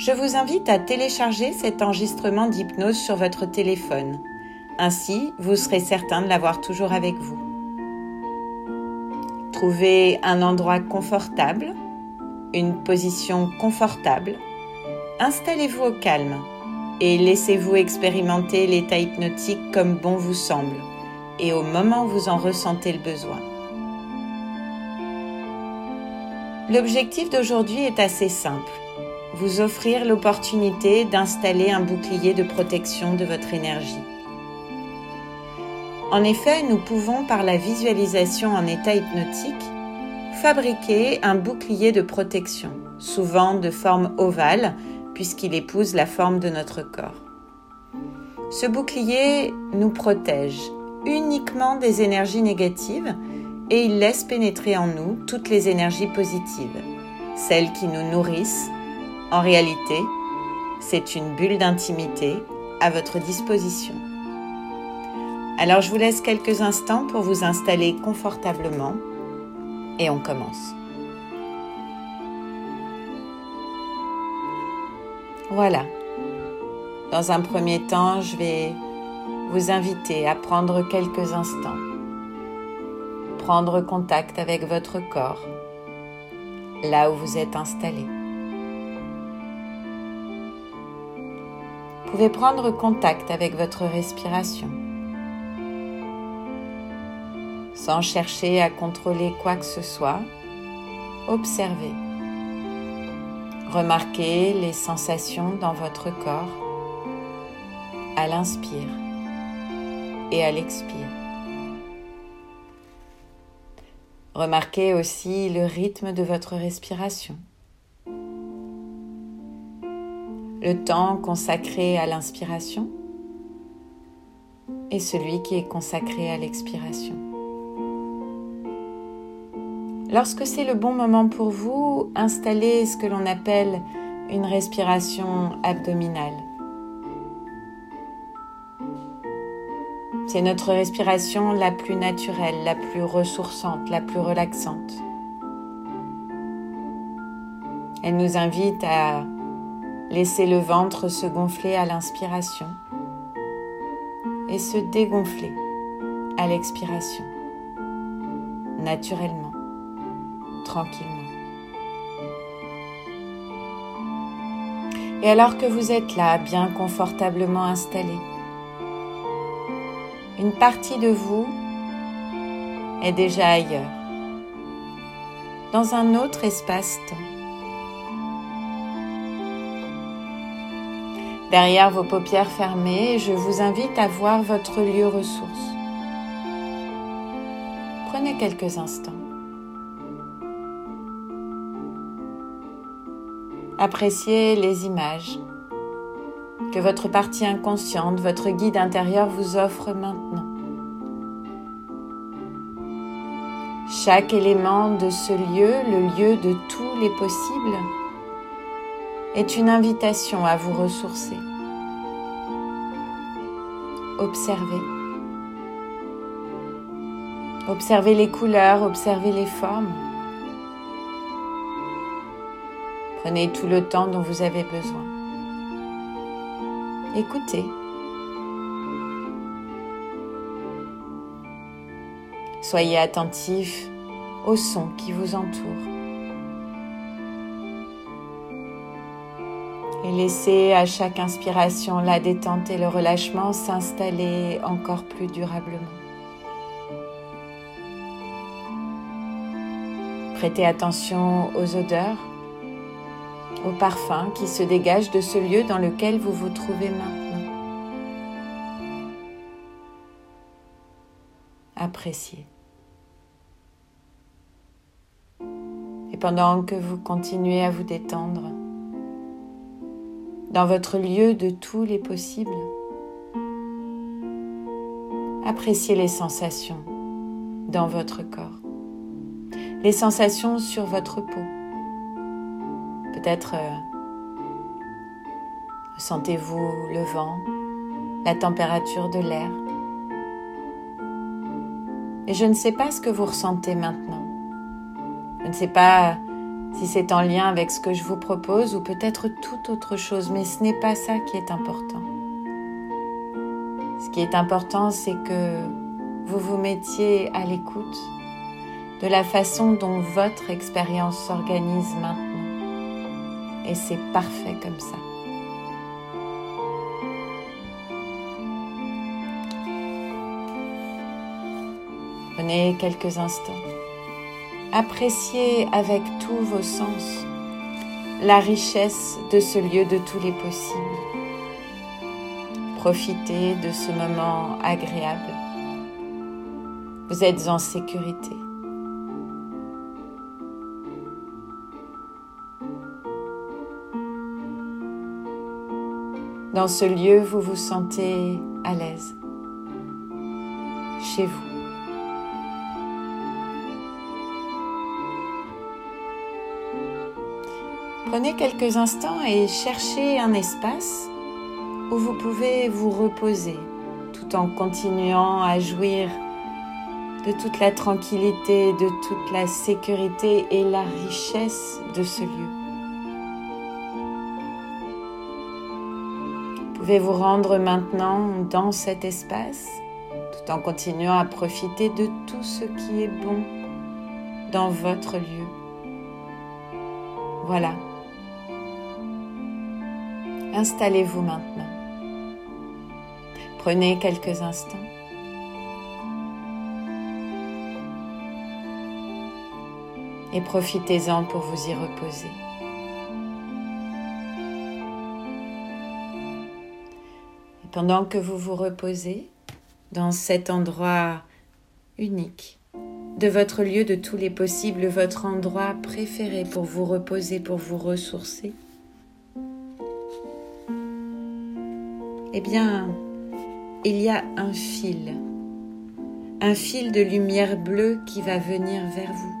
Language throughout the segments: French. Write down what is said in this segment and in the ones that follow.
Je vous invite à télécharger cet enregistrement d'hypnose sur votre téléphone. Ainsi, vous serez certain de l'avoir toujours avec vous. Trouvez un endroit confortable, une position confortable. Installez-vous au calme et laissez-vous expérimenter l'état hypnotique comme bon vous semble et au moment où vous en ressentez le besoin. L'objectif d'aujourd'hui est assez simple vous offrir l'opportunité d'installer un bouclier de protection de votre énergie. En effet, nous pouvons, par la visualisation en état hypnotique, fabriquer un bouclier de protection, souvent de forme ovale, puisqu'il épouse la forme de notre corps. Ce bouclier nous protège uniquement des énergies négatives et il laisse pénétrer en nous toutes les énergies positives, celles qui nous nourrissent, en réalité, c'est une bulle d'intimité à votre disposition. Alors je vous laisse quelques instants pour vous installer confortablement et on commence. Voilà. Dans un premier temps, je vais vous inviter à prendre quelques instants, prendre contact avec votre corps, là où vous êtes installé. Pouvez prendre contact avec votre respiration sans chercher à contrôler quoi que ce soit. Observez. Remarquez les sensations dans votre corps à l'inspire et à l'expire. Remarquez aussi le rythme de votre respiration. Le temps consacré à l'inspiration et celui qui est consacré à l'expiration. Lorsque c'est le bon moment pour vous, installez ce que l'on appelle une respiration abdominale. C'est notre respiration la plus naturelle, la plus ressourçante, la plus relaxante. Elle nous invite à Laissez le ventre se gonfler à l'inspiration et se dégonfler à l'expiration, naturellement, tranquillement. Et alors que vous êtes là, bien confortablement installé, une partie de vous est déjà ailleurs, dans un autre espace-temps. Derrière vos paupières fermées, je vous invite à voir votre lieu ressource. Prenez quelques instants. Appréciez les images que votre partie inconsciente, votre guide intérieur vous offre maintenant. Chaque élément de ce lieu, le lieu de tous les possibles, est une invitation à vous ressourcer. Observez. Observez les couleurs, observez les formes. Prenez tout le temps dont vous avez besoin. Écoutez. Soyez attentif aux sons qui vous entourent. Et laissez à chaque inspiration la détente et le relâchement s'installer encore plus durablement. Prêtez attention aux odeurs, aux parfums qui se dégagent de ce lieu dans lequel vous vous trouvez maintenant. Appréciez. Et pendant que vous continuez à vous détendre, dans votre lieu de tous les possibles. Appréciez les sensations dans votre corps, les sensations sur votre peau. Peut-être euh, sentez-vous le vent, la température de l'air. Et je ne sais pas ce que vous ressentez maintenant. Je ne sais pas si c'est en lien avec ce que je vous propose ou peut-être toute autre chose, mais ce n'est pas ça qui est important. Ce qui est important, c'est que vous vous mettiez à l'écoute de la façon dont votre expérience s'organise maintenant. Et c'est parfait comme ça. Prenez quelques instants. Appréciez avec tous vos sens la richesse de ce lieu de tous les possibles. Profitez de ce moment agréable. Vous êtes en sécurité. Dans ce lieu, vous vous sentez à l'aise, chez vous. Prenez quelques instants et cherchez un espace où vous pouvez vous reposer tout en continuant à jouir de toute la tranquillité, de toute la sécurité et la richesse de ce lieu. Vous pouvez vous rendre maintenant dans cet espace tout en continuant à profiter de tout ce qui est bon dans votre lieu. Voilà. Installez-vous maintenant. Prenez quelques instants. Et profitez-en pour vous y reposer. Pendant que vous vous reposez dans cet endroit unique, de votre lieu de tous les possibles, votre endroit préféré pour vous reposer, pour vous ressourcer, Eh bien, il y a un fil, un fil de lumière bleue qui va venir vers vous.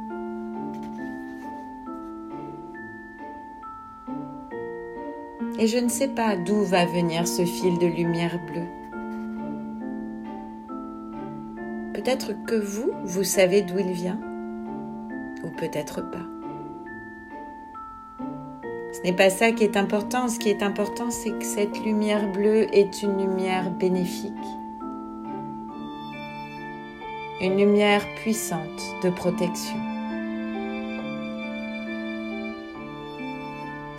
Et je ne sais pas d'où va venir ce fil de lumière bleue. Peut-être que vous, vous savez d'où il vient, ou peut-être pas. Ce n'est pas ça qui est important. Ce qui est important, c'est que cette lumière bleue est une lumière bénéfique. Une lumière puissante de protection.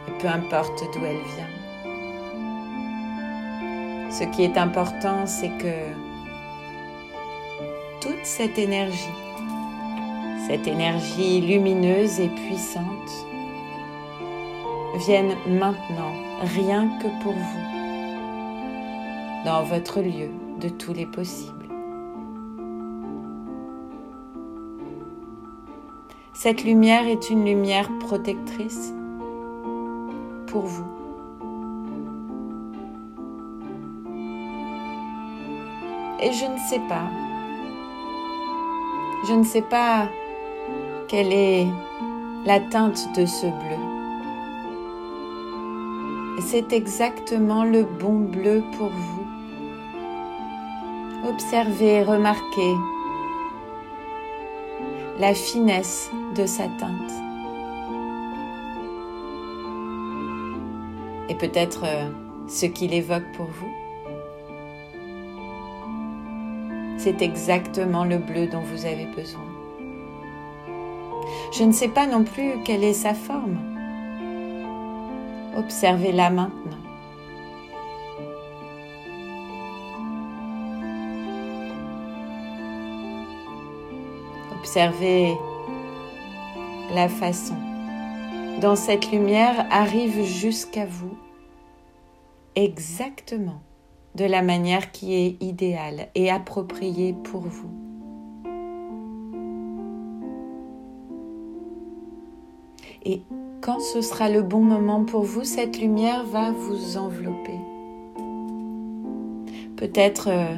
Et peu importe d'où elle vient. Ce qui est important, c'est que toute cette énergie, cette énergie lumineuse et puissante, viennent maintenant, rien que pour vous, dans votre lieu de tous les possibles. Cette lumière est une lumière protectrice pour vous. Et je ne sais pas, je ne sais pas quelle est la teinte de ce bleu c'est exactement le bon bleu pour vous. Observez, remarquez la finesse de sa teinte. Et peut-être euh, ce qu'il évoque pour vous. C'est exactement le bleu dont vous avez besoin. Je ne sais pas non plus quelle est sa forme. Observez-la maintenant. Observez la façon dont cette lumière arrive jusqu'à vous exactement de la manière qui est idéale et appropriée pour vous. Et quand ce sera le bon moment pour vous, cette lumière va vous envelopper. Peut-être euh,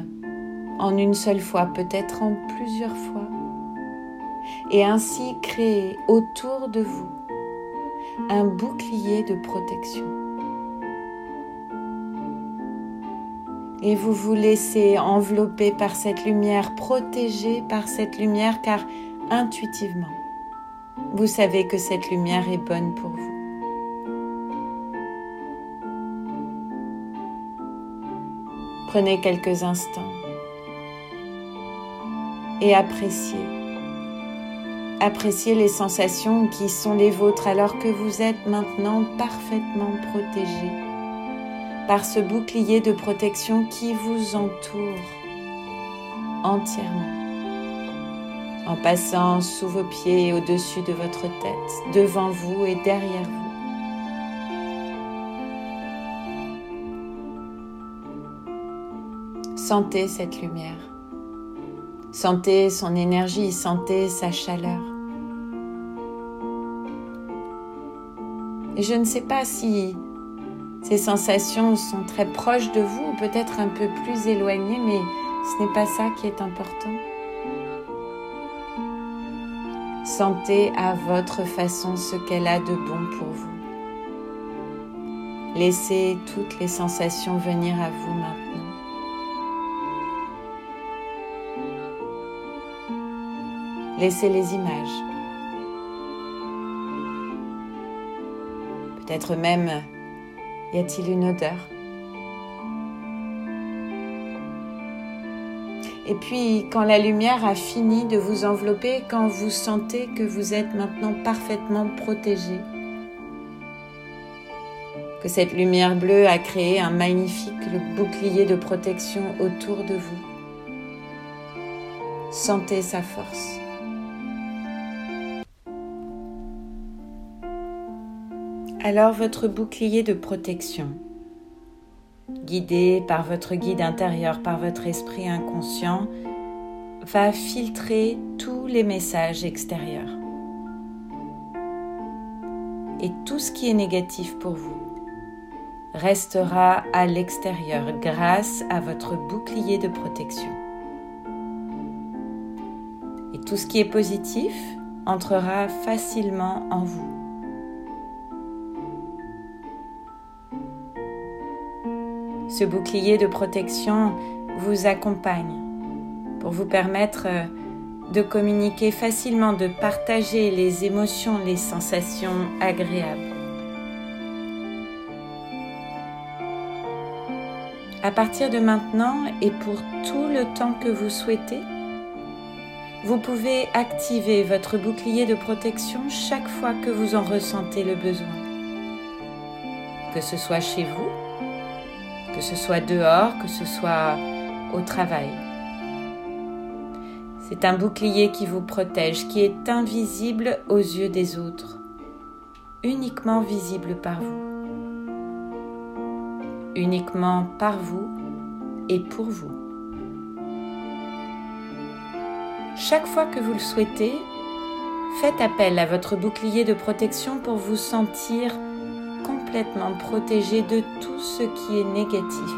en une seule fois, peut-être en plusieurs fois, et ainsi créer autour de vous un bouclier de protection. Et vous vous laissez envelopper par cette lumière, protégé par cette lumière, car intuitivement, vous savez que cette lumière est bonne pour vous. Prenez quelques instants et appréciez. Appréciez les sensations qui sont les vôtres alors que vous êtes maintenant parfaitement protégé par ce bouclier de protection qui vous entoure entièrement en passant sous vos pieds et au-dessus de votre tête, devant vous et derrière vous. Sentez cette lumière. Sentez son énergie, sentez sa chaleur. Et je ne sais pas si ces sensations sont très proches de vous ou peut-être un peu plus éloignées, mais ce n'est pas ça qui est important. Sentez à votre façon ce qu'elle a de bon pour vous. Laissez toutes les sensations venir à vous maintenant. Laissez les images. Peut-être même y a-t-il une odeur? Et puis, quand la lumière a fini de vous envelopper, quand vous sentez que vous êtes maintenant parfaitement protégé, que cette lumière bleue a créé un magnifique bouclier de protection autour de vous, sentez sa force. Alors votre bouclier de protection guidé par votre guide intérieur, par votre esprit inconscient, va filtrer tous les messages extérieurs. Et tout ce qui est négatif pour vous restera à l'extérieur grâce à votre bouclier de protection. Et tout ce qui est positif entrera facilement en vous. Ce bouclier de protection vous accompagne pour vous permettre euh, de communiquer facilement, de partager les émotions, les sensations agréables. À partir de maintenant et pour tout le temps que vous souhaitez, vous pouvez activer votre bouclier de protection chaque fois que vous en ressentez le besoin. Que ce soit chez vous, que ce soit dehors, que ce soit au travail. C'est un bouclier qui vous protège, qui est invisible aux yeux des autres, uniquement visible par vous, uniquement par vous et pour vous. Chaque fois que vous le souhaitez, faites appel à votre bouclier de protection pour vous sentir protégé de tout ce qui est négatif.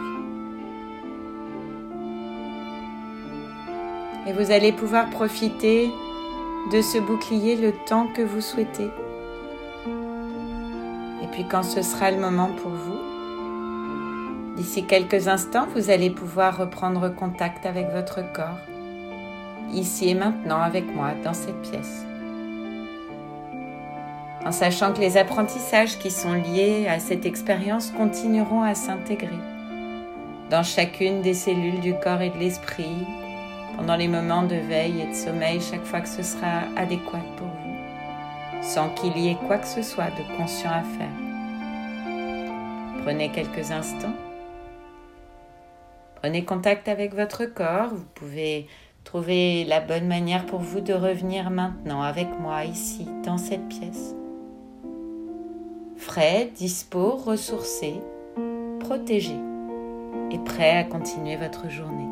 Et vous allez pouvoir profiter de ce bouclier le temps que vous souhaitez. Et puis quand ce sera le moment pour vous, d'ici quelques instants, vous allez pouvoir reprendre contact avec votre corps, ici et maintenant avec moi dans cette pièce en sachant que les apprentissages qui sont liés à cette expérience continueront à s'intégrer dans chacune des cellules du corps et de l'esprit, pendant les moments de veille et de sommeil, chaque fois que ce sera adéquat pour vous, sans qu'il y ait quoi que ce soit de conscient à faire. Prenez quelques instants. Prenez contact avec votre corps. Vous pouvez trouver la bonne manière pour vous de revenir maintenant avec moi ici, dans cette pièce frais, dispo, ressourcé, protégé et prêt à continuer votre journée.